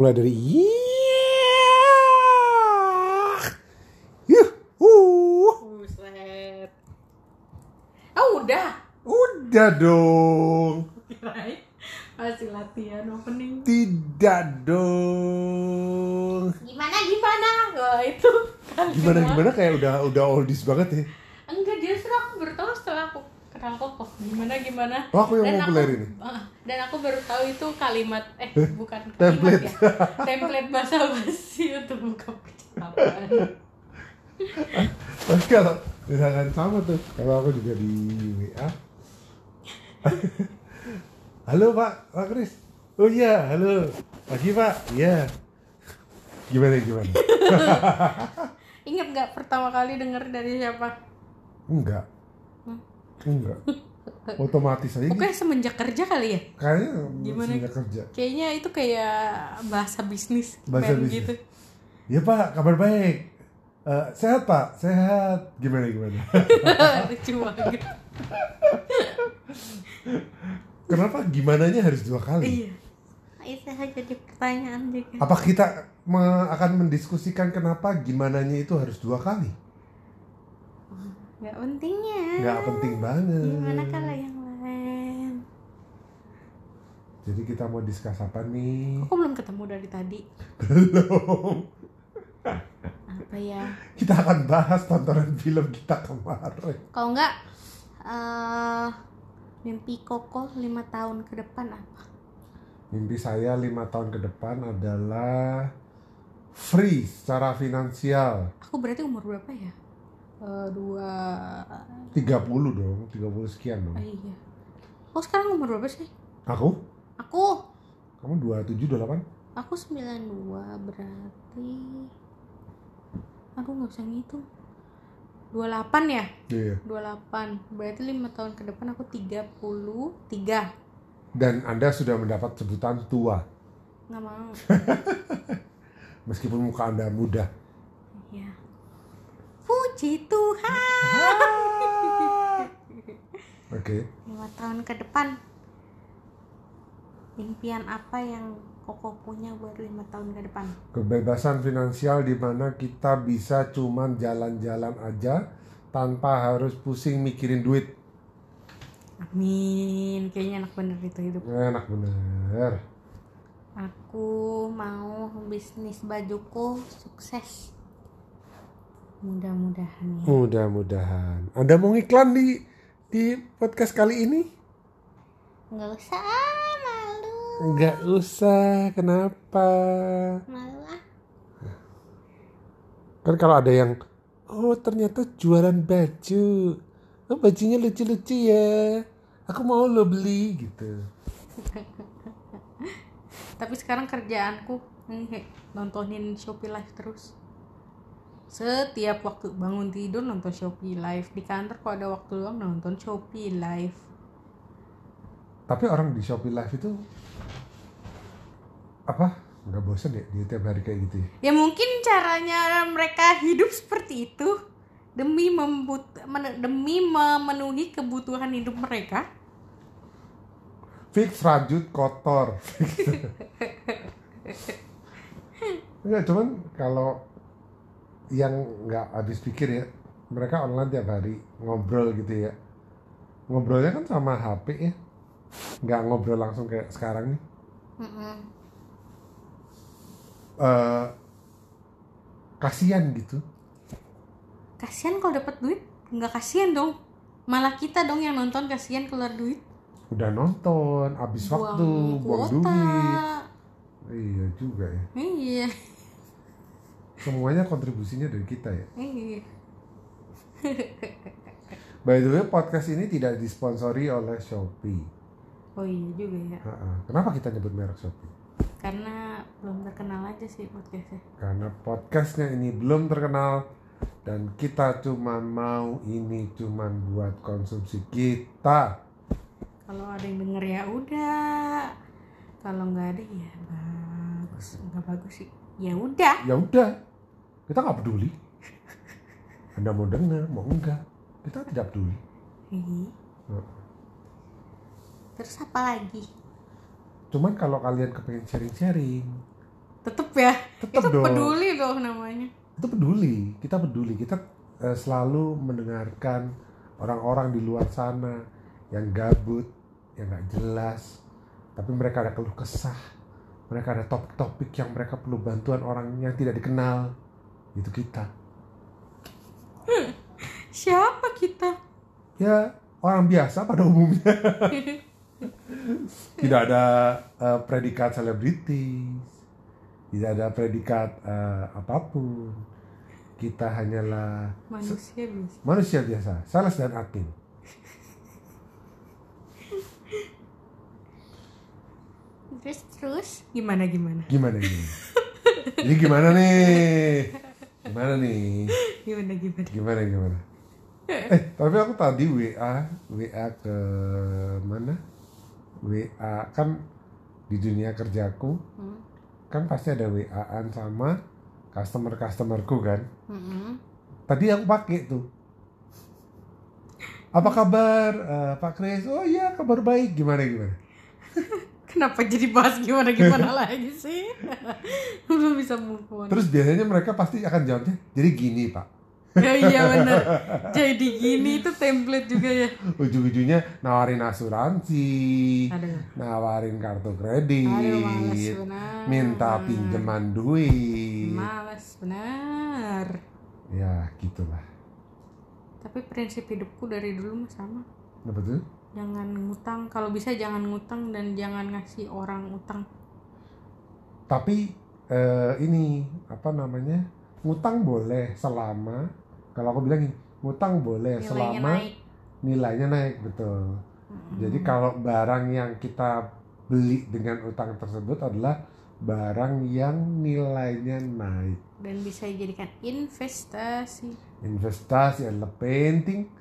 Mulai dari Yah. Yuhu. Buset. Oh udah. Udah dong. Kirain masih latihan opening. Tidak dong. Gimana gimana? Wah itu. kan Gimana gimana kayak udah udah oldies banget ya. Enggak justru aku baru tahu setelah aku kenal Koko. Gimana gimana? Oh, aku yang Dan populer ini. Ah, dan aku baru tahu itu kalimat eh bukan kalimat Template. ya. Template bahasa basi untuk buka percakapan. Tapi kalau misalkan sama tuh, kalau aku juga di WA. halo Pak, Pak Kris. Oh iya, halo. Pagi Pak. Iya. Gimana gimana? Ingat nggak pertama kali denger dari siapa? Enggak. Enggak. Otomatis aja gitu. Pokoknya semenjak kerja kali ya. Kayaknya Gimana? masih kerja. Kayaknya itu kayak bahasa bisnis, Bahasa bisnis. gitu. Ya Pak, kabar baik. Eh, sehat Pak, sehat. Gimana gimana? Lucu banget. Kenapa gimananya harus dua kali? Iya. Itu jadi pertanyaan juga. Apa kita me- akan mendiskusikan kenapa gimananya itu harus dua kali? Gak pentingnya. Nggak penting banget. Gimana kalau yang lain? Jadi kita mau diskus apa nih? Aku belum ketemu dari tadi. Belum. Apa ya? Kita akan bahas tontonan film kita kemarin. Kalau enggak eh mimpi Koko lima tahun ke depan apa? Mimpi saya lima tahun ke depan adalah free secara finansial. Aku berarti umur berapa ya? Eh, dua 30 dong, 30 sekian dong. ah, iya. Oh sekarang umur berapa sih? Aku? Aku Kamu 27, 28? aku 92 berarti Aduh nggak bisa ngitung 28 ya? Iya. 28 Berarti 5 tahun ke depan aku 33 Dan Anda sudah mendapat sebutan tua. Nggak mau Meskipun muka Anda muda. Puji Tuhan Oke. 5 tahun ke depan Impian apa yang Koko punya buat 5 tahun ke depan? Kebebasan finansial di mana kita bisa cuman jalan-jalan aja tanpa harus pusing mikirin duit. Amin Kayaknya enak bener itu hidup Enak bener. Aku mau bisnis bajuku sukses. Mudah-mudahan ya. Mudah-mudahan. Anda mau iklan di di podcast kali ini? Nggak usah malu, Enggak usah. Kenapa? malu ah. Kan kalau ada yang oh ternyata jualan baju. Oh bajunya lucu-lucu ya. Aku mau lo beli gitu. Tapi sekarang kerjaanku nontonin Shopee Live terus. Setiap waktu bangun tidur nonton Shopee Live. Di kantor kok ada waktu luang nonton Shopee Live. Tapi orang di Shopee Live itu apa? Nggak bosan ya dia tiap hari kayak gitu ya? Ya mungkin caranya mereka hidup seperti itu demi membut demi memenuhi kebutuhan hidup mereka. Fix rajut kotor. Enggak, cuman kalau yang nggak habis pikir ya, mereka online tiap hari ngobrol gitu ya. Ngobrolnya kan sama HP ya, nggak ngobrol langsung kayak sekarang nih. Mm-mm. Eh kasihan gitu. Kasihan kalau dapat duit, nggak kasihan dong. Malah kita dong yang nonton kasihan keluar duit. Udah nonton, habis waktu, buang duit. Iya juga ya. Iya, Semuanya kontribusinya dari kita ya. iya. By the way, podcast ini tidak disponsori oleh Shopee. Oh iya juga ya. Kenapa kita nyebut merek Shopee? Karena belum terkenal aja sih podcastnya. Karena podcastnya ini belum terkenal dan kita cuma mau ini cuma buat konsumsi kita. Kalau ada yang denger ya udah. Kalau nggak ada ya bagus. Nggak bagus sih. Ya udah. Ya udah, kita nggak peduli. Anda mau dengar, mau enggak, kita tidak peduli. Heeh. Terus apa lagi? Cuman kalau kalian kepengen sharing-sharing, tetep ya Tetep itu dong. peduli loh namanya itu peduli kita peduli kita eh, selalu mendengarkan orang-orang di luar sana yang gabut yang nggak jelas tapi mereka ada keluh kesah mereka ada topik-topik yang mereka perlu bantuan orang yang tidak dikenal itu kita. Siapa kita? Ya orang biasa pada umumnya. Tidak ada eh, predikat selebritis tidak ada predikat eh, apa pun. Kita hanyalah manusia biasa. Manusia biasa. Sales dan admin. Terus terus? Gimana gimana? Gimana ini ini gimana nih gimana nih? Gimana gimana? Gimana gimana? Eh tapi aku tadi WA WA ke mana? WA kan di dunia kerjaku Hmm. kan pasti ada WA-an sama customer customerku kan? Mm-mm. tadi aku pakai tuh. Apa kabar? Eh, Pak Kris? Oh iya kabar baik. Gimana gimana kenapa jadi bahas gimana gimana lagi sih? Belum bisa move on. Terus biasanya mereka pasti akan jawabnya jadi gini Pak. Ya iya benar jadi gini itu template juga ya. Ujung-ujungnya nawarin asuransi aduh. nawarin kartu kredit aduh males benar minta pinjaman duit. Males benar ya gitulah. Tapi prinsip hidupku dari dulu sama. Apa tuh jangan ngutang. Kalau bisa jangan ngutang dan jangan ngasih orang utang. Tapi eh, ini apa namanya ngutang boleh selama kalau aku bilang ngutang boleh nilainya selama naik. nilainya naik betul. Jadi kalau barang yang kita beli dengan utang tersebut adalah barang yang nilainya naik. Dan bisa dijadikan investasi. Investasi adalah penting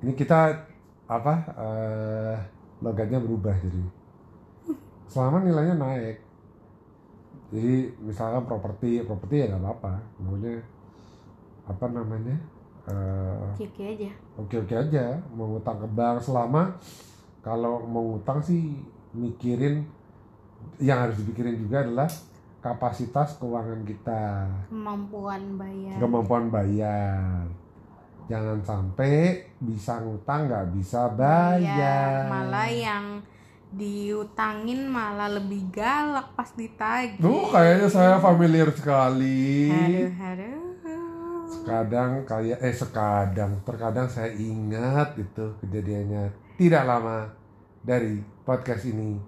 ini kita apa eh, logatnya berubah jadi. Selama nilainya naik jadi misalkan properti properti ya nggak apa-apa. Maunya apa namanya eh, oke aja. oke-oke aja. Mau ngutang ke bank selama kalau mau ngutang sih mikirin yang harus dipikirin juga adalah kapasitas keuangan kita. Kemampuan bayar. Kemampuan bayar jangan sampai bisa ngutang nggak bisa bayar. malah yang diutangin malah lebih galak pas ditagih. Duh, kayaknya saya familiar sekali. Aduh aduh. Kadang kayak eh sekadang. Terkadang saya ingat itu kejadiannya. Tidak lama dari podcast ini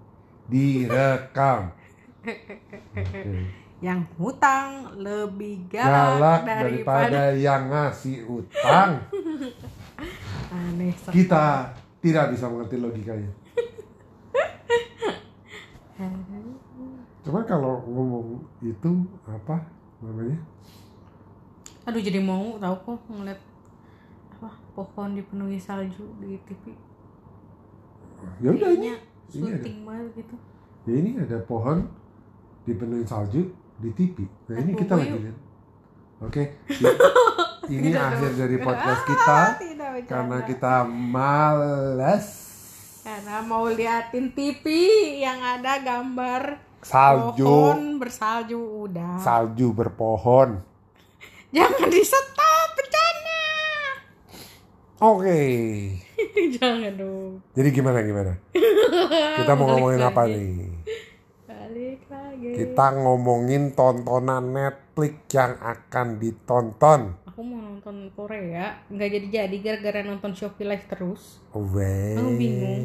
direkam. Oke. yang hutang lebih galak galak, daripada daripada yang ngasih utang aneh sekali. kita tidak bisa mengerti logikanya Cuman kalau ngomong itu apa namanya? aduh jadi mau tahu kok ngeliat apa pohon dipenuhi salju di TV Ya udah ini, ini ada. syuting banget gitu ya ini ada pohon dipenuhi salju di TV. Nah ini kita lagi lihat. Oke, i- ini Tidak akhir dari podcast kita. Tidak karena kita males. Karena mau liatin TV yang ada gambar salju, pohon bersalju. Udah. Salju berpohon. jangan di stop bercanda. Oke, jangan dong. Jadi gimana gimana? Kita mau ngomongin apa nih? Balik lagi. Kita ngomongin tontonan Netflix yang akan ditonton. aku mau nonton Korea. Nggak jadi jadi gara-gara nonton Shopee Live terus. Weh. Aku bingung.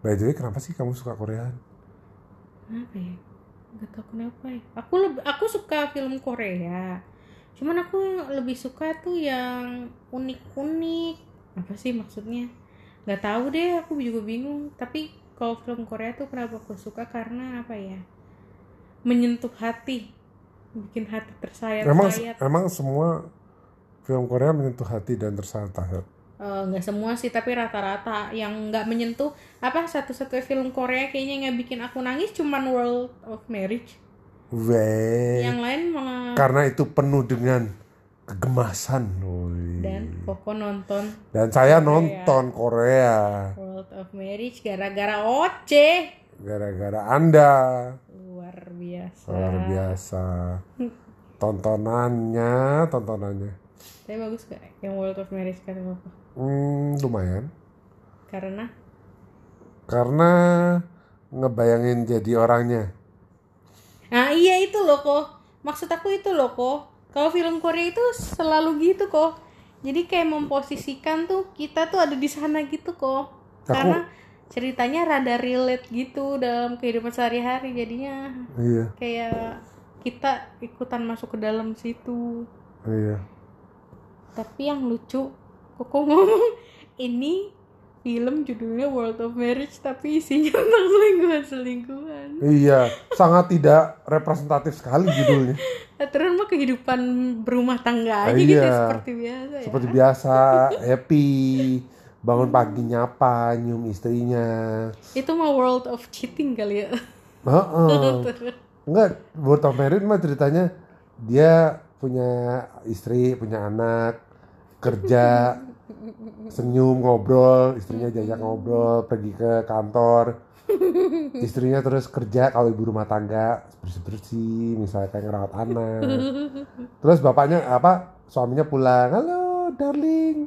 By the way, kenapa sih kamu suka Korea? kenapa ya? Nggak tahu kenapa ya. Aku lebih aku suka film Korea. Cuman aku lebih suka tuh yang unik-unik. Apa sih maksudnya? Nggak tahu deh aku juga bingung. Tapi kalau film Korea tuh kenapa aku suka? Karena apa ya? Menyentuh hati. Bikin hati Emang tersayat-sayat emang semua film Korea menyentuh hati dan tersayat-sayat. Eh, nggak semua sih tapi rata-rata yang nggak menyentuh. Apa satu-satu film Korea kayaknya nggak bikin aku nangis cuman World of Marriage. Weh. yang lain malah Karena itu penuh dengan kegemasan. Woi. dan Koko nonton. Dan saya nonton Korea World of Marriage gara-gara Oce. Gara-gara Anda. luar biasa. Biasa luar biasa. Tontonannya tontonannya. Tapi bagus gak yang World of Marriage kata bapak? Hmm, lumayan. Karena? Karena ngebayangin jadi orangnya. Nah iya itu loh kok. Maksud aku itu loh kok. Kalau film Korea itu selalu gitu kok. Jadi kayak memposisikan tuh kita tuh ada di sana gitu kok Aku- karena ceritanya rada relate gitu dalam kehidupan sehari-hari jadinya. Iya. Kayak kita ikutan masuk ke dalam situ. Iya. Tapi yang lucu koko ngomong ini film judulnya World of Marriage tapi isinya tentang selingkuhan selingkuhan iya sangat tidak representatif sekali judulnya. Terus mah kehidupan berumah tangga aja Iya. gitu seperti biasa ya. Seperti biasa happy bangun pagi nyapa nyium istrinya itu mah world of cheating kali ya Heeh. Enggak, World of Married mah ceritanya dia punya istri, punya anak, kerja, senyum, ngobrol, istrinya diajak ngobrol, pergi ke kantor. Istrinya terus kerja kalau ibu rumah tangga, bersih-bersih, misalnya kayak ngerawat anak. Terus bapaknya apa? Suaminya pulang, "Halo, darling."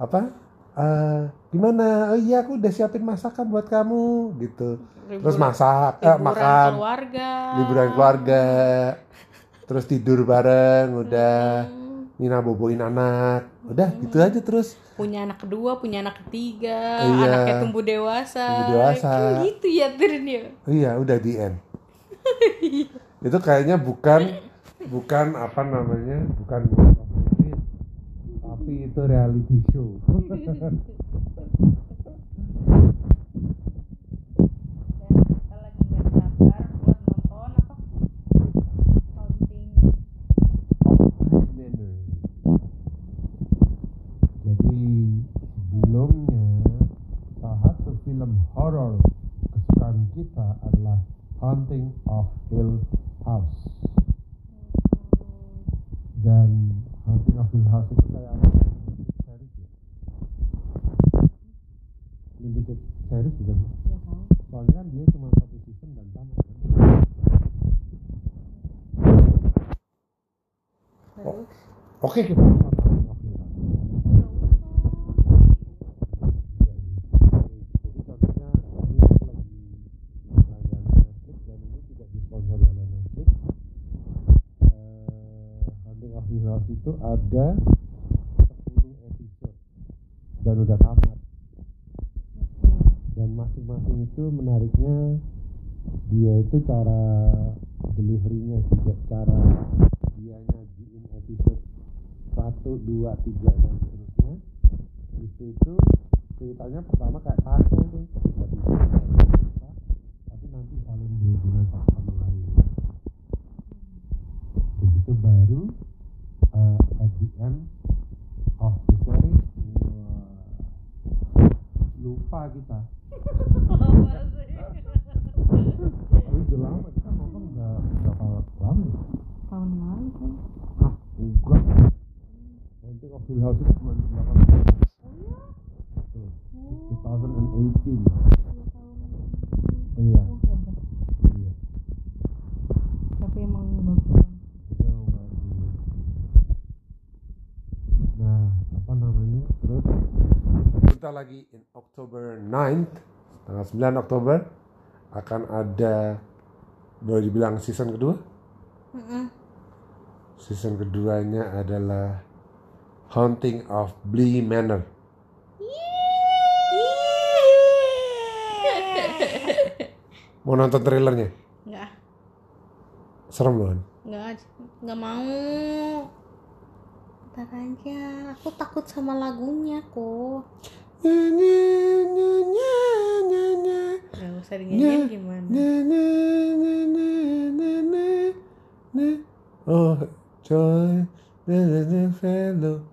Apa? "Eh, gimana? Oh iya, aku udah siapin masakan buat kamu gitu. Terus Liburan- masak, eh, liburan makan. keluarga. Liburan keluarga. Terus tidur bareng udah. Hmm, Nina boboin anak. Udah gitu aja terus. Punya anak kedua punya anak ketiga Iya. anaknya tumbuh dewasa. Tumbuh dewasa. Kan gitu ya turunnya iya udah di end. Itu kayaknya bukan bukan apa namanya bukan tapi itu reality show kita lagi nggak sabar buat nonton apa counting Jadi sebelumnya salah satu film horor kesukaan kita adalah Haunting of Hill House. Dan Haunting of Hill House itu kayak apa? Limited series ya? Limited series bukan? ya kan Soalnya kan dia cuma satu season dan tamat kan? terus Oke kita nonton Haunting of Hill House. Jadi contohnya ini aku lagi langganan Netflix dan ini tidak disponsori oleh Netflix. Eh, Haunting of Hill House itu ada 10 episode dan udah tamat. Dan masing-masing itu menariknya dia itu cara deliverynya juga cara dia nyajiin episode 1, 2, 3 dan seterusnya. Itu itu ceritanya pertama kayak puzzle tuh. Tapi nanti saling berhubungan satu sama lain. Begitu baru uh, at the of the series. Wah, lupa kita tapi udah lama kita nonton udah berapa lama ya? tahun yang lalu kan Hah, enggak Haunting of Hill House itu 2018 Tuh, 2018 Iya, oh hebat iya tapi emang bagus banget Itu bagus. Nah, apa namanya? Terus kita lagi in October 9th, tanggal 9 Oktober akan ada boleh dibilang season kedua. Mm-mm. Season keduanya adalah Haunting of Blee Manor. Mau nonton trailernya? nggak Serem loh. Han. nggak nggak mau ntar aja aku takut sama lagunya kok Nggak usah dinyanyiin gimana Na, na, na, na, na, na, na. Oh, joy, fellow.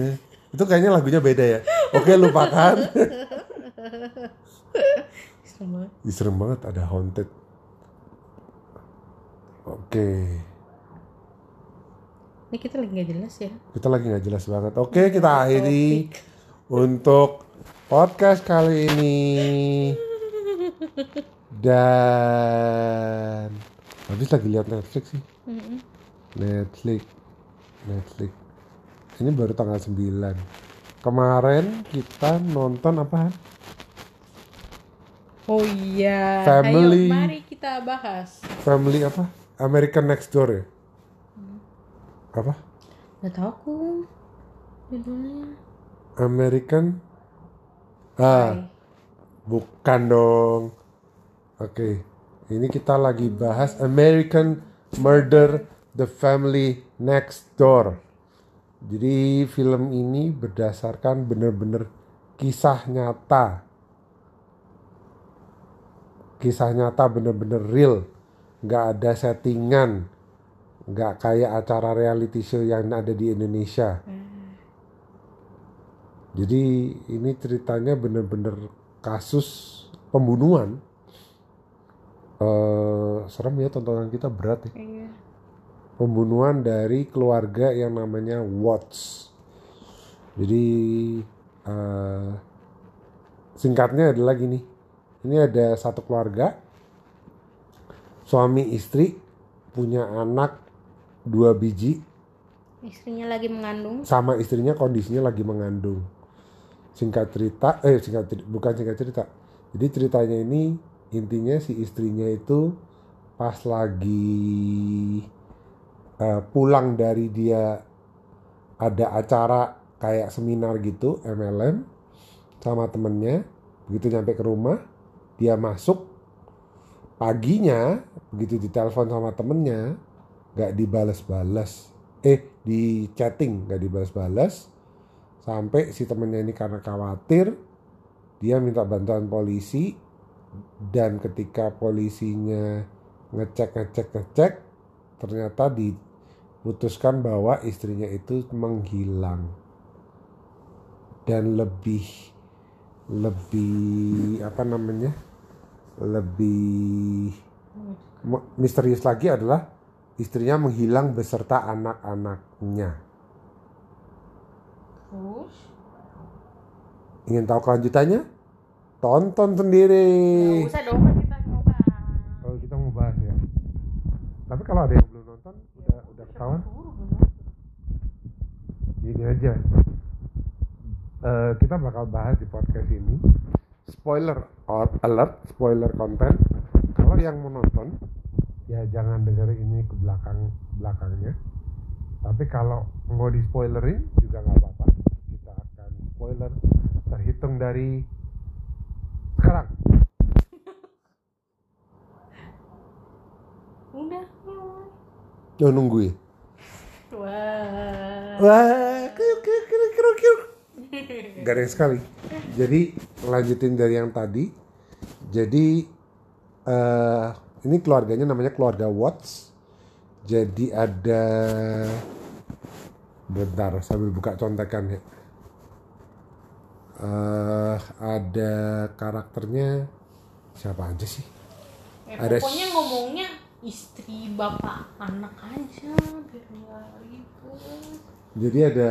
Na. Itu kayaknya lagunya beda ya. Oke, lupakan. Serem banget. Serem banget ada haunted. Oke. Ini kita lagi nggak jelas ya. Kita lagi nggak jelas banget. Oke, kita akhiri untuk podcast kali ini. Dan habis lagi lihat Netflix sih. Netflix. Netflix. Ini baru tanggal 9. Kemarin kita nonton apa? Oh iya. Family. Ayo mari kita bahas. Family apa? American Next Door ya? Apa? Gak tau aku judulnya. American Ah, Hai. bukan dong. Oke. Ini kita lagi bahas American Murder The Family Next Door. Jadi film ini berdasarkan bener-bener kisah nyata. Kisah nyata bener-bener real. Nggak ada settingan. Nggak kayak acara reality show yang ada di Indonesia. Jadi ini ceritanya bener-bener kasus pembunuhan. Eh serem ya tontonan kita berat ya. Iya. Pembunuhan dari keluarga yang namanya Watts. Jadi eh singkatnya adalah gini. Ini ada satu keluarga, suami istri punya anak dua biji Istrinya lagi mengandung. sama istrinya kondisinya lagi mengandung. Singkat cerita, eh singkat cerita, bukan singkat cerita. Jadi ceritanya ini intinya si istrinya itu pas lagi eh, pulang dari dia ada acara kayak seminar gitu MLM sama temennya begitu nyampe ke rumah dia masuk paginya begitu ditelepon sama temennya nggak dibales-bales. Eh di chatting nggak dibales-bales. Sampai si temennya ini karena khawatir dia minta bantuan polisi. Dan ketika polisinya ngecek ngecek ngecek ternyata diputuskan bahwa istrinya itu menghilang. Dan lebih lebih apa namanya lebih misterius lagi adalah istrinya menghilang beserta anak-anaknya. Terus? Ingin tahu kelanjutannya? Tonton sendiri. Gak usah dong kan kita coba. Kalau kita mau bahas ya. Tapi kalau ada yang belum nonton, udah udah ketahuan. Gini aja. Eh, kita bakal bahas di podcast ini spoiler or alert, spoiler konten. Kalau yang mau nonton, ya jangan dengerin ini ke belakang belakangnya. Tapi kalau mau di spoilerin juga nggak apa-apa. Kita akan spoiler terhitung dari sekarang. Udah. Yo nungguin. Wah. Wah, kriuk, kriuk, kriuk, kriuk, kriuk. Garing sekali. Jadi lanjutin dari yang tadi. Jadi eh ini keluarganya namanya keluarga Watts. Jadi ada bentar sambil buka contekan ya. Eh ada karakternya siapa aja sih? Eh, Ada pokoknya ngomongnya istri bapak anak aja biar nggak. Jadi ada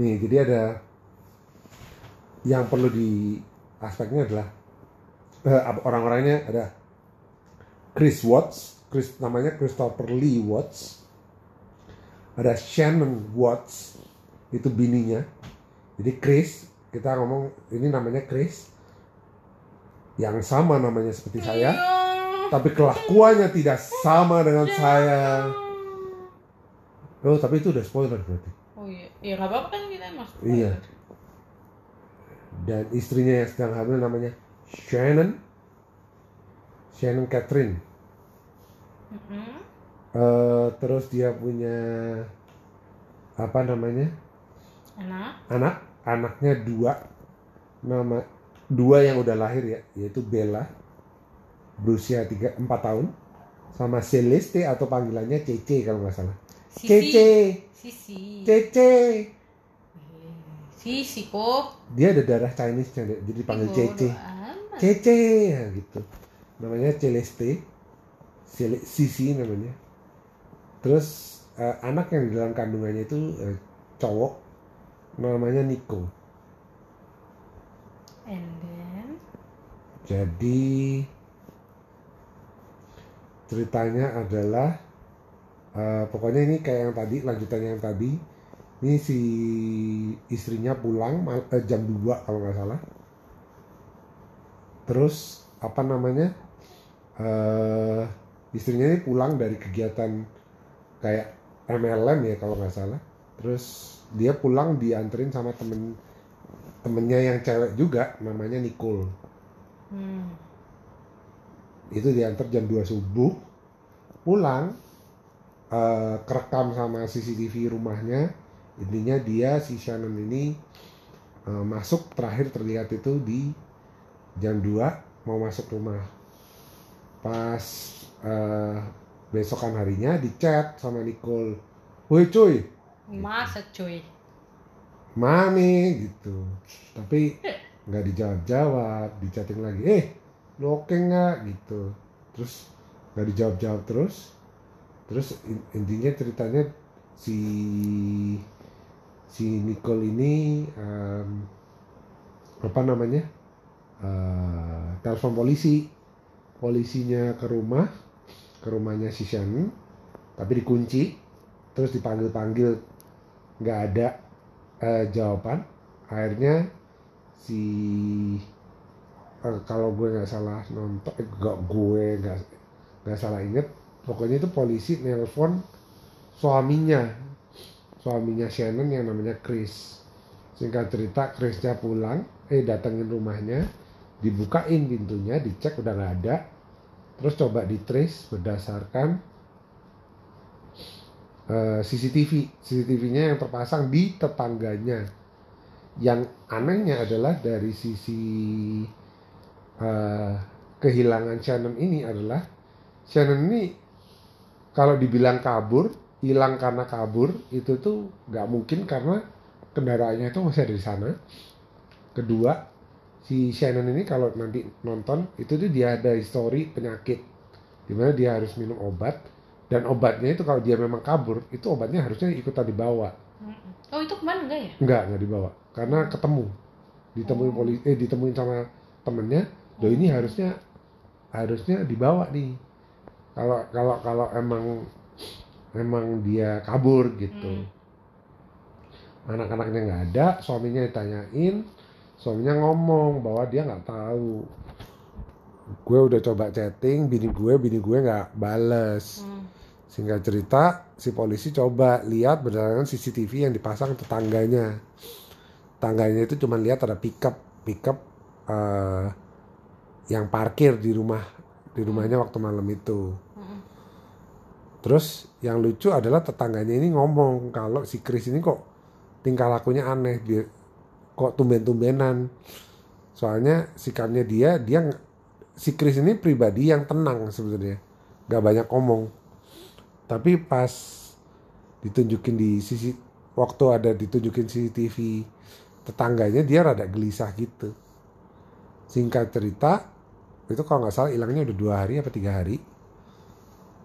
nih, jadi ada yang perlu di aspeknya adalah eh, orang-orangnya ada Chris Watts, Chris namanya Christopher Lee Watts, ada Shannon Watts, itu bininya. Jadi Chris, kita ngomong ini namanya Chris, yang sama namanya seperti saya, tapi kelakuannya tidak sama dengan saya. Oh, tapi itu udah spoiler berarti. Oh iya, ya apa-apa kan kita mas. Iya. Dan istrinya yang sedang hamil namanya Shannon. Shannon Catherine. Mm-mm. Eh, terus dia punya apa namanya? Anak. Anak, anaknya dua. Nama dua yang udah lahir ya, yaitu Bella berusia 3 4 tahun sama Celeste atau panggilannya Cece kalau nggak salah. Sisi. Cece, Sisi. Cece. Sisi kok. Dia ada darah Chinese nya jadi dipanggil Cece. Cece ya gitu. Namanya Celeste. Cele- Sisi namanya. Terus eh, anak yang di dalam kandungannya itu eh, cowok namanya Nico and then jadi ceritanya adalah eh, pokoknya ini kayak yang tadi lanjutannya yang tadi ini si istrinya pulang eh, jam 2 kalau nggak salah. Terus apa namanya eh istrinya ini pulang dari kegiatan kayak MLM ya kalau nggak salah. Terus dia pulang dianterin sama temen temennya yang cewek juga namanya Nicole. Hmm. itu diantar jam 2 subuh pulang eh, kerekam sama CCTV rumahnya intinya dia si Shannon ini eh, masuk terakhir terlihat itu di jam 2 mau masuk rumah. Pas eh, besokan harinya di chat sama Nicole. Woi cuy. Masa cuy? Mana gitu. Tapi nggak dijawab jawab dicating lagi. Eh lu oke nggak? Gitu. Terus nggak dijawab jawab terus. Terus in- intinya ceritanya si si Nicole ini em, apa namanya eh, telepon polisi. Polisinya ke rumah ke rumahnya si Shannon tapi dikunci terus dipanggil panggil nggak ada eh, jawaban. Akhirnya si eh, kalau gue nggak salah nonton eh, nggak gue nggak nggak salah inget pokoknya itu polisi nelpon suaminya suaminya Shannon yang namanya Chris. Singkat cerita Chrisnya pulang eh datengin rumahnya dibukain pintunya dicek udah nggak ada terus coba di trace berdasarkan eh, CCTV CCTV-nya yang terpasang di tetangganya. Yang anehnya adalah dari sisi eh, kehilangan Shannon ini adalah Shannon ini kalau dibilang kabur hilang karena kabur itu tuh nggak mungkin karena kendaraannya itu masih ada di sana. Kedua si Shannon ini kalau nanti nonton itu tuh dia ada histori penyakit di mana dia harus minum obat dan obatnya itu kalau dia memang kabur itu obatnya harusnya ikutan dibawa. Oh itu ke mana? Enggak ya? Enggak, enggak dibawa. Karena ketemu. Ditemuin polisi eh ditemuin sama temennya, do ini harusnya harusnya dibawa nih. Kalau kalau kalau emang emang dia kabur gitu. Anak-anaknya nggak ada, suaminya ditanyain, suaminya ngomong bahwa dia nggak tahu. Gue udah coba chatting, bini gue, bini gue nggak bales. Hmm. Singkat cerita, si polisi coba lihat berdasarkan CCTV yang dipasang tetangganya. Tangganya itu cuma lihat ada pickup, pickup eh, yang parkir di rumah, di rumahnya waktu malam itu. Terus yang lucu adalah tetangganya ini ngomong kalau si Chris ini kok tingkah lakunya aneh, dia kok tumben-tumbenan. Soalnya sikapnya dia, dia nggak- si Chris ini pribadi yang tenang sebenarnya, gak banyak ngomong. Tapi pas ditunjukin di sisi waktu ada ditunjukin CCTV tetangganya dia rada gelisah gitu. Singkat cerita itu kalau nggak salah hilangnya udah dua hari apa tiga hari.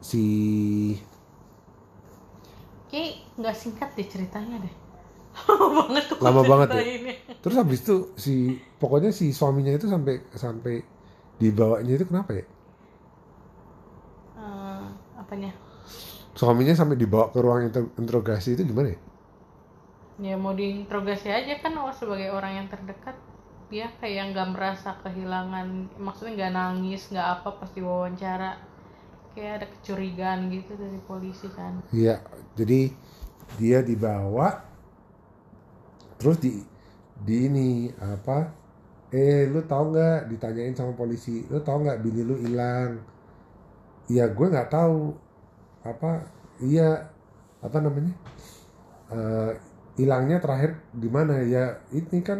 Si Kayak nggak singkat deh ceritanya deh. Lama banget tuh Lama banget ya? ini. terus habis itu si pokoknya si suaminya itu sampai sampai dibawanya itu kenapa ya? Eh, apanya? Suaminya sampai dibawa ke ruang inter- interogasi itu gimana ya? Ya mau diinterogasi aja kan oh, sebagai orang yang terdekat dia kayak nggak merasa kehilangan maksudnya nggak nangis nggak apa pas diwawancara kayak ada kecurigaan gitu dari polisi kan Iya, jadi dia dibawa terus di di ini apa? Eh, lu tahu nggak? Ditanyain sama polisi, lu tahu nggak bini lu hilang? Iya, gue nggak tahu. Apa? Iya, apa namanya? Eh, hilangnya terakhir di mana ya? Ini kan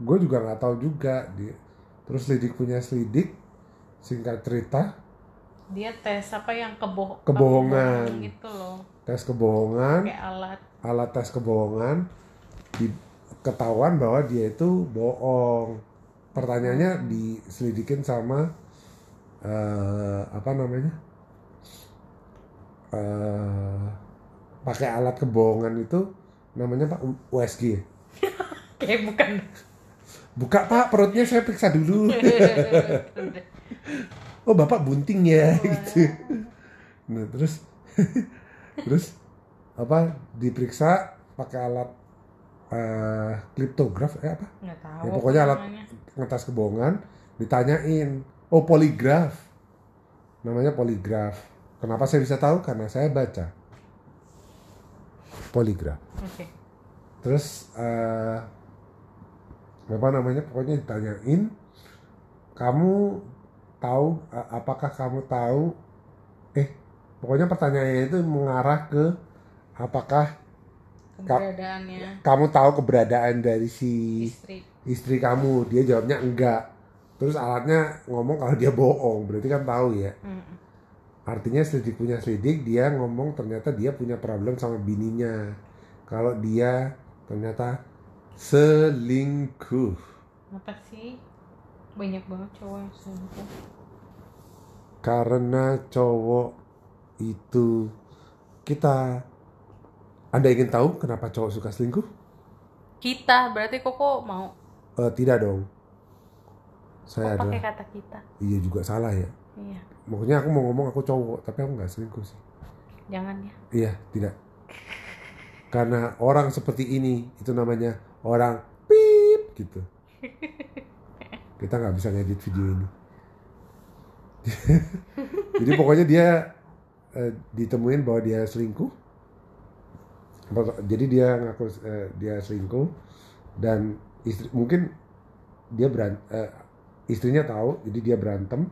gue juga nggak tahu juga. Dia, terus lidik punya selidik, singkat cerita, dia tes apa yang kebo Kebohongan. gitu loh. Tes kebohongan. kayak alat. Alat tes kebohongan. Di ketahuan bahwa dia itu bohong. Pertanyaannya diselidikin sama eh, apa namanya? Eh, pakai alat kebohongan itu namanya pak USG ya? kayak bukan. Buka pak perutnya saya periksa dulu oh bapak bunting ya gitu. nah terus terus apa diperiksa pakai alat eh kriptograf eh apa? Nggak tahu ya pokoknya alat namanya. ngetes kebohongan ditanyain oh poligraf? Namanya poligraf. Kenapa saya bisa tahu? Karena saya baca. Poligraf. Oke. Terus eh apa namanya? Pokoknya ditanyain kamu tahu apakah kamu tahu? Eh pokoknya pertanyaannya itu mengarah ke apakah keberadaannya. kamu tahu keberadaan dari si istri. istri kamu? Dia jawabnya enggak. Terus alatnya ngomong kalau dia bohong berarti kan tahu ya? Mm. artinya selidik punya selidik dia ngomong ternyata dia punya problem sama bininya. Kalau dia ternyata selingkuh. Apa sih banyak banget cowok yang selingkuh karena cowok itu kita anda ingin tahu kenapa cowok suka selingkuh? Kita berarti koko mau? Eh, tidak dong. Saya kok pakai kata kita? Iya juga salah ya. Iya. Maksudnya aku mau ngomong aku cowok tapi aku nggak selingkuh sih. Jangan ya. Iya, tidak. Karena orang seperti ini itu namanya orang pip gitu. Kita nggak bisa ngedit video ini. Jadi pokoknya dia eh, ditemuin bahwa dia selingkuh. Jadi dia ngaku eh, dia selingkuh dan istri mungkin dia beran eh, istrinya tahu jadi dia berantem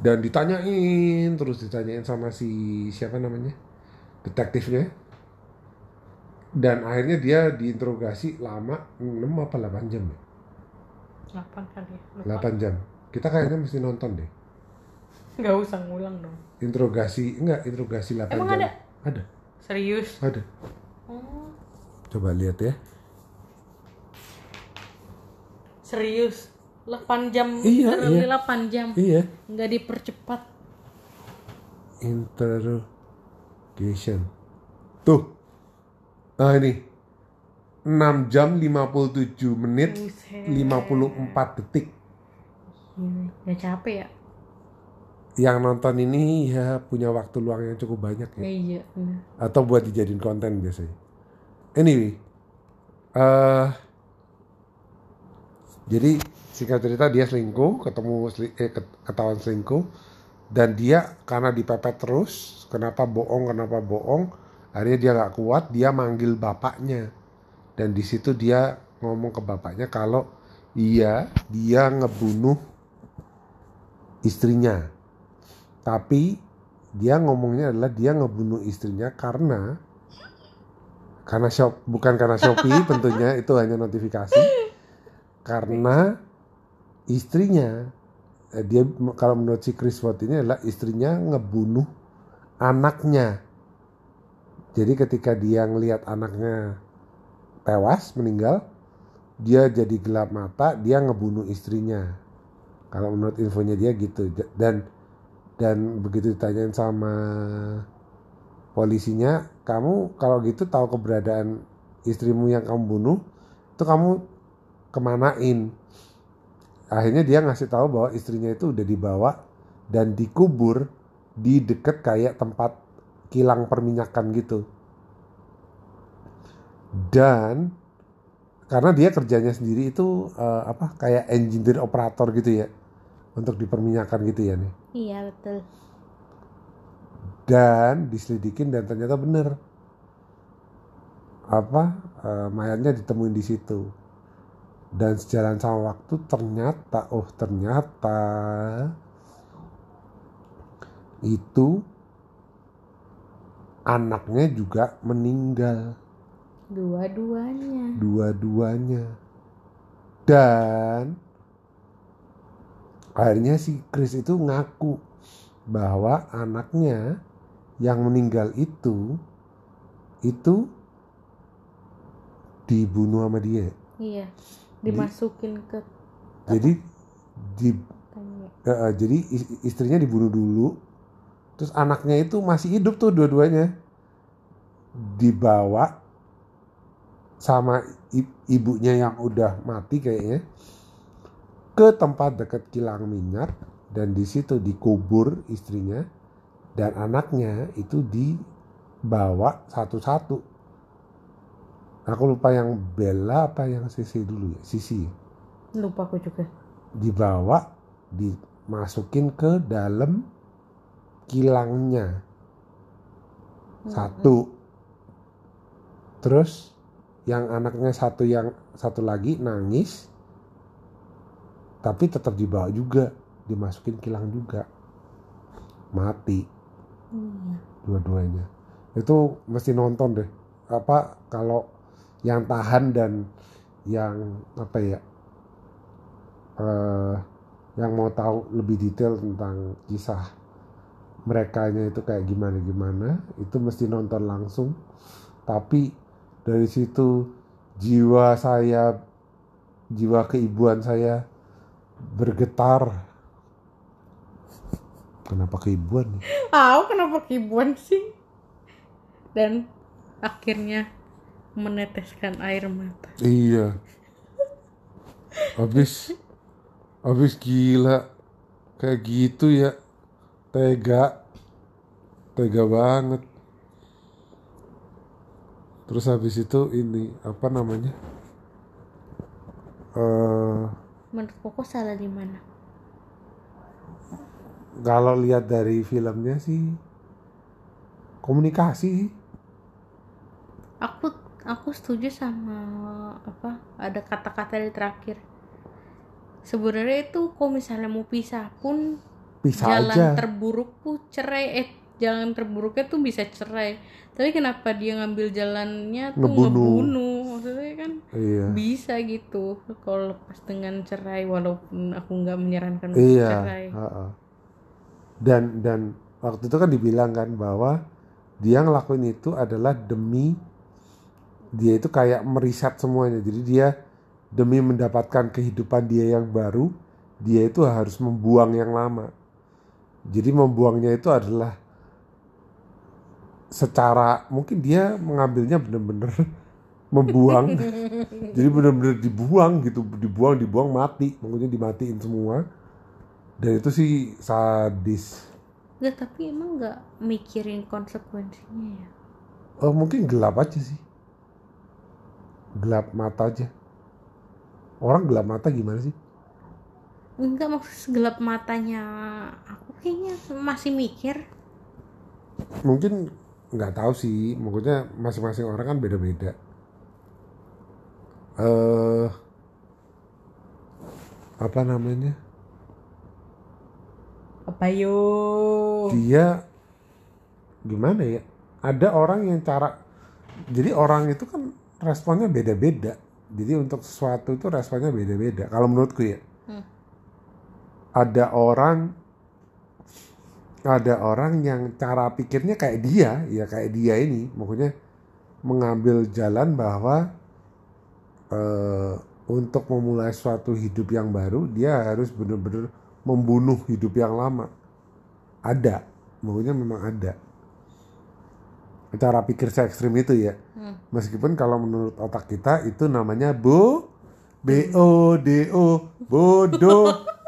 dan ditanyain terus ditanyain sama si siapa namanya detektifnya dan akhirnya dia diinterogasi lama 6 apa 8 jam ya? 8 kali ya lupa. 8 jam. Kita kayaknya mesti nonton deh. Nggak usah ngulang dong. Interogasi enggak interogasi 8 Emang jam. ada? ada. Serius? Ada. Oh, coba lihat ya. Serius? 8 jam Iya, iya. 8 jam. Iya. Nggak dipercepat. Interrogation tuh. Nah ini 6 jam 57 menit Buset. 54 detik. Ya capek ya? Yang nonton ini ya punya waktu luang yang cukup banyak ya. Ya, iya atau buat dijadiin konten biasanya. Anyway, eh jadi singkat cerita dia selingkuh, ketemu seli- eh, ket- ketahuan selingkuh, dan dia karena dipepet terus, kenapa bohong, kenapa bohong, akhirnya dia nggak kuat, dia manggil bapaknya, dan di situ dia ngomong ke bapaknya kalau iya dia ngebunuh istrinya, tapi dia ngomongnya adalah dia ngebunuh istrinya karena karena shop bukan karena Shopee tentunya itu hanya notifikasi. Karena istrinya eh, dia kalau menurut si Chris Watt ini adalah istrinya ngebunuh anaknya. Jadi ketika dia ngelihat anaknya tewas meninggal dia jadi gelap mata dia ngebunuh istrinya. Kalau menurut infonya dia gitu. Dan dan begitu ditanyain sama polisinya kamu kalau gitu tahu keberadaan istrimu yang kamu bunuh itu kamu kemanain? Akhirnya dia ngasih tahu bahwa istrinya itu udah dibawa dan dikubur di deket kayak tempat kilang perminyakan gitu dan karena dia kerjanya sendiri itu eh, apa kayak engineer operator gitu ya untuk di perminyakan gitu ya nih. Iya betul. Dan diselidikin dan ternyata bener. Apa eh, mayatnya ditemuin di situ. Dan sejalan sama waktu ternyata oh ternyata itu anaknya juga meninggal dua-duanya. Dua-duanya. Dan akhirnya si Chris itu ngaku bahwa anaknya yang meninggal itu itu dibunuh sama dia. Iya dimasukin ke jadi di eh, jadi is- istrinya dibunuh dulu terus anaknya itu masih hidup tuh dua-duanya. Dibawa sama ibunya yang udah mati kayaknya ke tempat dekat kilang minyak dan di situ dikubur istrinya dan anaknya itu dibawa satu-satu. Aku lupa yang Bella apa yang Sisi dulu ya, Sisi. lupa aku juga Dibawa, dimasukin ke dalam kilangnya. Satu. Terus yang anaknya satu yang satu lagi nangis tapi tetap dibawa juga, dimasukin kilang juga. Mati. Iya. Dua-duanya. Itu mesti nonton deh. Apa kalau yang tahan dan yang apa ya eh yang mau tahu lebih detail tentang kisah mereka itu kayak gimana gimana itu mesti nonton langsung. Tapi dari situ jiwa saya jiwa keibuan saya bergetar kenapa keibuan nih Tahu kenapa kibuan sih? Dan akhirnya meneteskan air mata. Iya. Habis habis gila kayak gitu ya. Tega. Tega banget. Terus habis itu ini apa namanya? Eh Menurut Koko salah di mana? kalau lihat dari filmnya sih komunikasi Aku aku setuju sama apa? Ada kata-kata di terakhir. Sebenarnya itu kalau misalnya mau pisah pun bisa jalan aja. terburuk tuh cerai eh jalan terburuknya tuh bisa cerai tapi kenapa dia ngambil jalannya tuh Ngebunuh. ngebunuh, maksudnya kan Iya. bisa gitu kalau lepas dengan cerai walaupun aku nggak menyarankan Iya. cerai heeh. Dan dan waktu itu kan dibilang kan bahwa dia ngelakuin itu adalah demi dia itu kayak meriset semuanya. Jadi dia demi mendapatkan kehidupan dia yang baru, dia itu harus membuang yang lama. Jadi membuangnya itu adalah secara mungkin dia mengambilnya bener-bener membuang. Jadi bener-bener dibuang gitu, dibuang, dibuang mati, maksudnya dimatiin semua. Dan itu sih sadis. Nggak, tapi emang nggak mikirin konsekuensinya ya Oh mungkin gelap aja sih. Gelap mata aja. Orang gelap mata gimana sih? enggak maksud segelap matanya aku kayaknya masih mikir Mungkin nggak tahu sih. Maksudnya masing-masing orang kan beda-beda. Eh apa namanya? apa yo Dia gimana ya? Ada orang yang cara jadi orang itu kan responnya beda-beda. Jadi untuk sesuatu itu responnya beda-beda. Kalau menurutku ya. Hmm. Ada orang ada orang yang cara pikirnya kayak dia, ya kayak dia ini, maksudnya mengambil jalan bahwa eh, untuk memulai suatu hidup yang baru, dia harus benar-benar membunuh hidup yang lama. Ada, maksudnya memang ada. Cara pikir se ekstrim itu ya. Hmm. Meskipun kalau menurut otak kita itu namanya bo B O D O bodoh.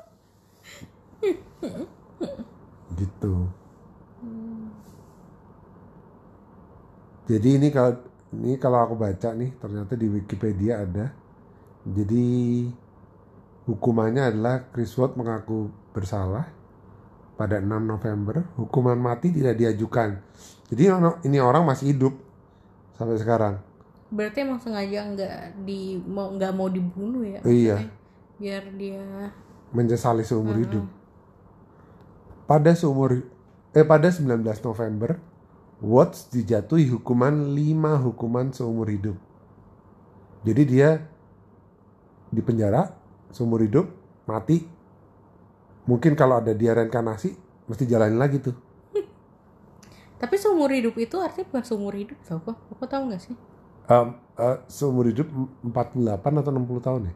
gitu. Jadi ini kalau ini kalau aku baca nih ternyata di Wikipedia ada. Jadi hukumannya adalah Chris Wood mengaku bersalah pada 6 November. Hukuman mati tidak diajukan. Jadi ini orang masih hidup sampai sekarang. berarti emang sengaja nggak di mau nggak mau dibunuh ya Iya. biar dia menyesali seumur Mm-mm. hidup. Pada seumur eh pada 19 November, Watts dijatuhi hukuman 5 hukuman seumur hidup. Jadi dia di penjara seumur hidup, mati. Mungkin kalau ada dia reinkarnasi, mesti jalanin lagi tuh. tapi seumur hidup itu artinya bukan seumur hidup tau kok aku tahu nggak sih Em, eh, seumur hidup 48 atau 60 tahun ya?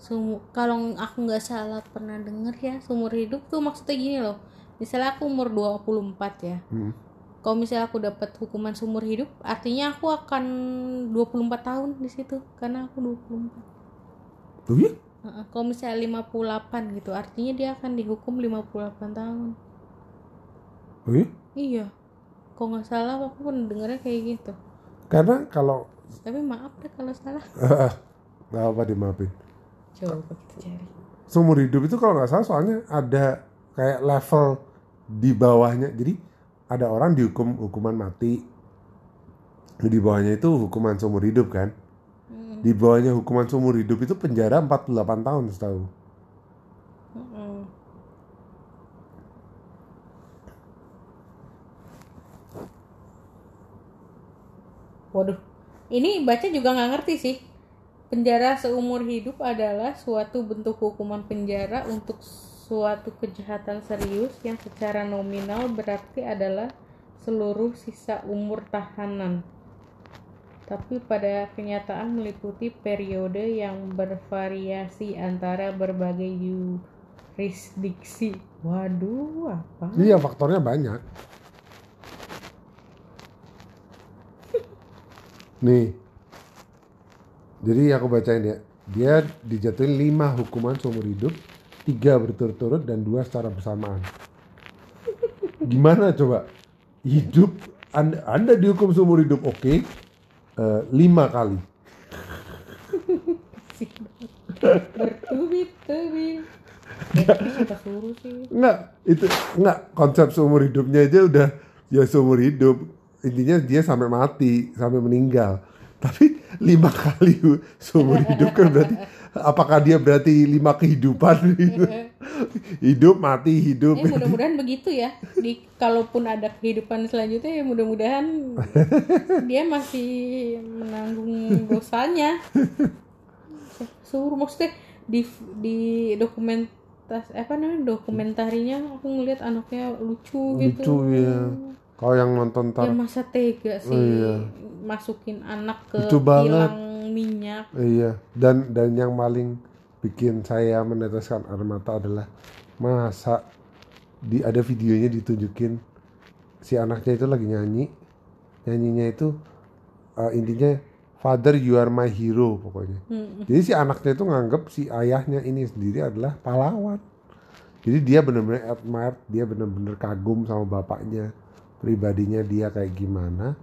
Seumu- kalau aku nggak salah pernah denger ya seumur hidup tuh maksudnya gini loh misalnya aku umur 24 ya Hmm. kalau misalnya aku dapat hukuman seumur hidup artinya aku akan 24 tahun di situ karena aku 24 Oh iya? Kalau misalnya 58 gitu artinya dia akan dihukum 58 tahun Oh iya? iya kalau nggak salah aku pun dengarnya kayak gitu Karena kalau tapi maaf deh kalau salah nggak apa dimaafin. Coba kita cari Seumur hidup itu kalau nggak salah soalnya ada kayak level di bawahnya. Jadi ada orang dihukum hukuman mati. Di bawahnya itu hukuman seumur hidup kan. Mm, Di bawahnya hukuman seumur hidup itu penjara 48 tahun setahu. mm-mm. Waduh, ini baca juga nggak ngerti sih. Penjara seumur hidup adalah suatu bentuk hukuman penjara untuk suatu kejahatan serius yang secara nominal berarti adalah seluruh sisa umur tahanan. Tapi pada kenyataan meliputi periode yang bervariasi antara berbagai yurisdiksi. Waduh, apa? Iya faktornya banyak. Nih. Jadi aku bacain ya. Dia dijatuhin 5 hukuman seumur hidup, tiga berturut-turut dan dua secara bersamaan. Gimana coba? Hidup Anda, anda dihukum seumur hidup oke. Eh, lima kali. Bertubi-tubi. Enggak, itu enggak konsep seumur hidupnya aja udah ya seumur hidup. Intinya dia sampai mati, sampai meninggal. Tapi lima kali seumur hidup kan berarti apakah dia berarti lima kehidupan gitu? Hidup, mati, hidup. Eh mudah-mudahan begitu ya. Di kalaupun ada kehidupan selanjutnya ya mudah-mudahan dia masih menanggung dosanya. Suruh maksudnya di di dokumentas apa namanya dokumentarinya aku ngeliat anaknya lucu, gitu. Lucu ya. Kalau yang nonton Ya ntar, masa tega sih iya. masukin anak ke Lucu banget. kilang minyak. iya. Dan dan yang paling bikin saya meneteskan air mata adalah masa di ada videonya ditunjukin si anaknya itu lagi nyanyi nyanyinya itu eh, intinya father you are my hero pokoknya Hmm. jadi si anaknya itu nganggep si ayahnya ini sendiri adalah pahlawan jadi dia benar-benar admire dia benar-benar kagum sama bapaknya pribadinya dia kayak gimana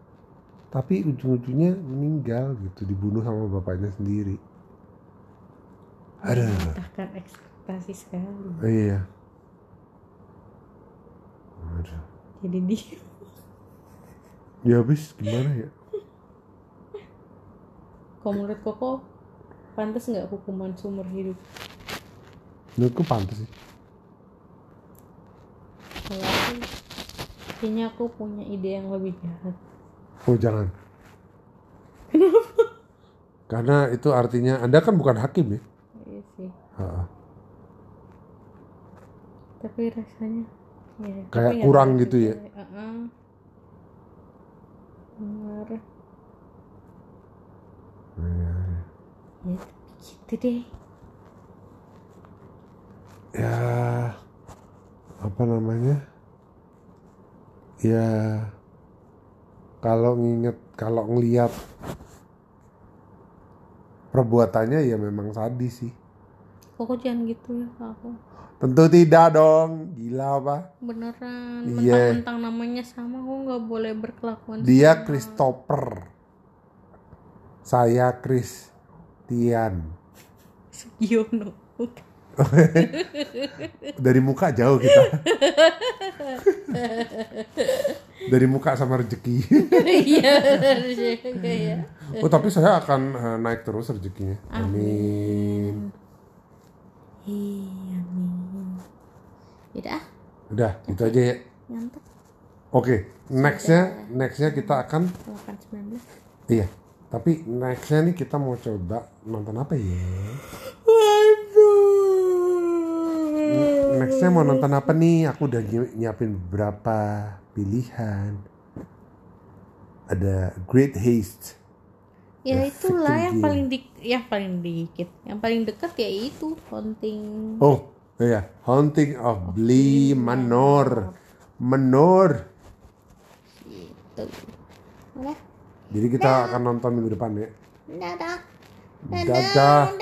tapi ujung-ujungnya meninggal gitu dibunuh sama bapaknya sendiri Aduh. Mematahkan ekspektasi sekali. Iya. Aduh. Jadi dia Ya habis gimana ya? kalau menurut Koko pantas nggak hukuman seumur hidup? Menurutku pantas sih. Kalau aku kayaknya aku punya ide yang lebih jahat. Oh jangan. Karena itu artinya Anda kan bukan hakim ya. Iya sih. Ha-ha. Tapi rasanya ya, Kayak tapi kurang tahu gitu ya? Benar. Iya, Ya gitu deh. Ya apa namanya? Ya kalau nginget kalau ngelihat perbuatannya ya memang sadis sih. Koko jangan gitu ya aku. Tentu tidak dong, gila apa? Beneran. Iya. Mentang-mentang namanya sama, aku nggak boleh berkelakuan. Dia sama. Christopher. Saya Christian. Sugiono. Dari muka jauh kita. Dari muka sama rezeki. Iya, ya. Oh tapi saya akan eh, naik terus rezekinya. Amin. Iya, amin. Yaudah, ah, Udah, itu aja ya. Oke, nextnya, nextnya kita akan, 819. iya. Tapi nextnya nih kita mau coba nonton apa ya? Nextnya mau nonton apa nih? Aku udah nyi- nyiapin beberapa pilihan. Ada Great Haste. Ya The itulah yang Game. paling di yang paling dikit. Yang paling dekat ya itu Haunting. Oh, iya, Haunting of Bly Manor. Manor. gitu udah Jadi kita akan nonton minggu depan ya. dadah Dadah.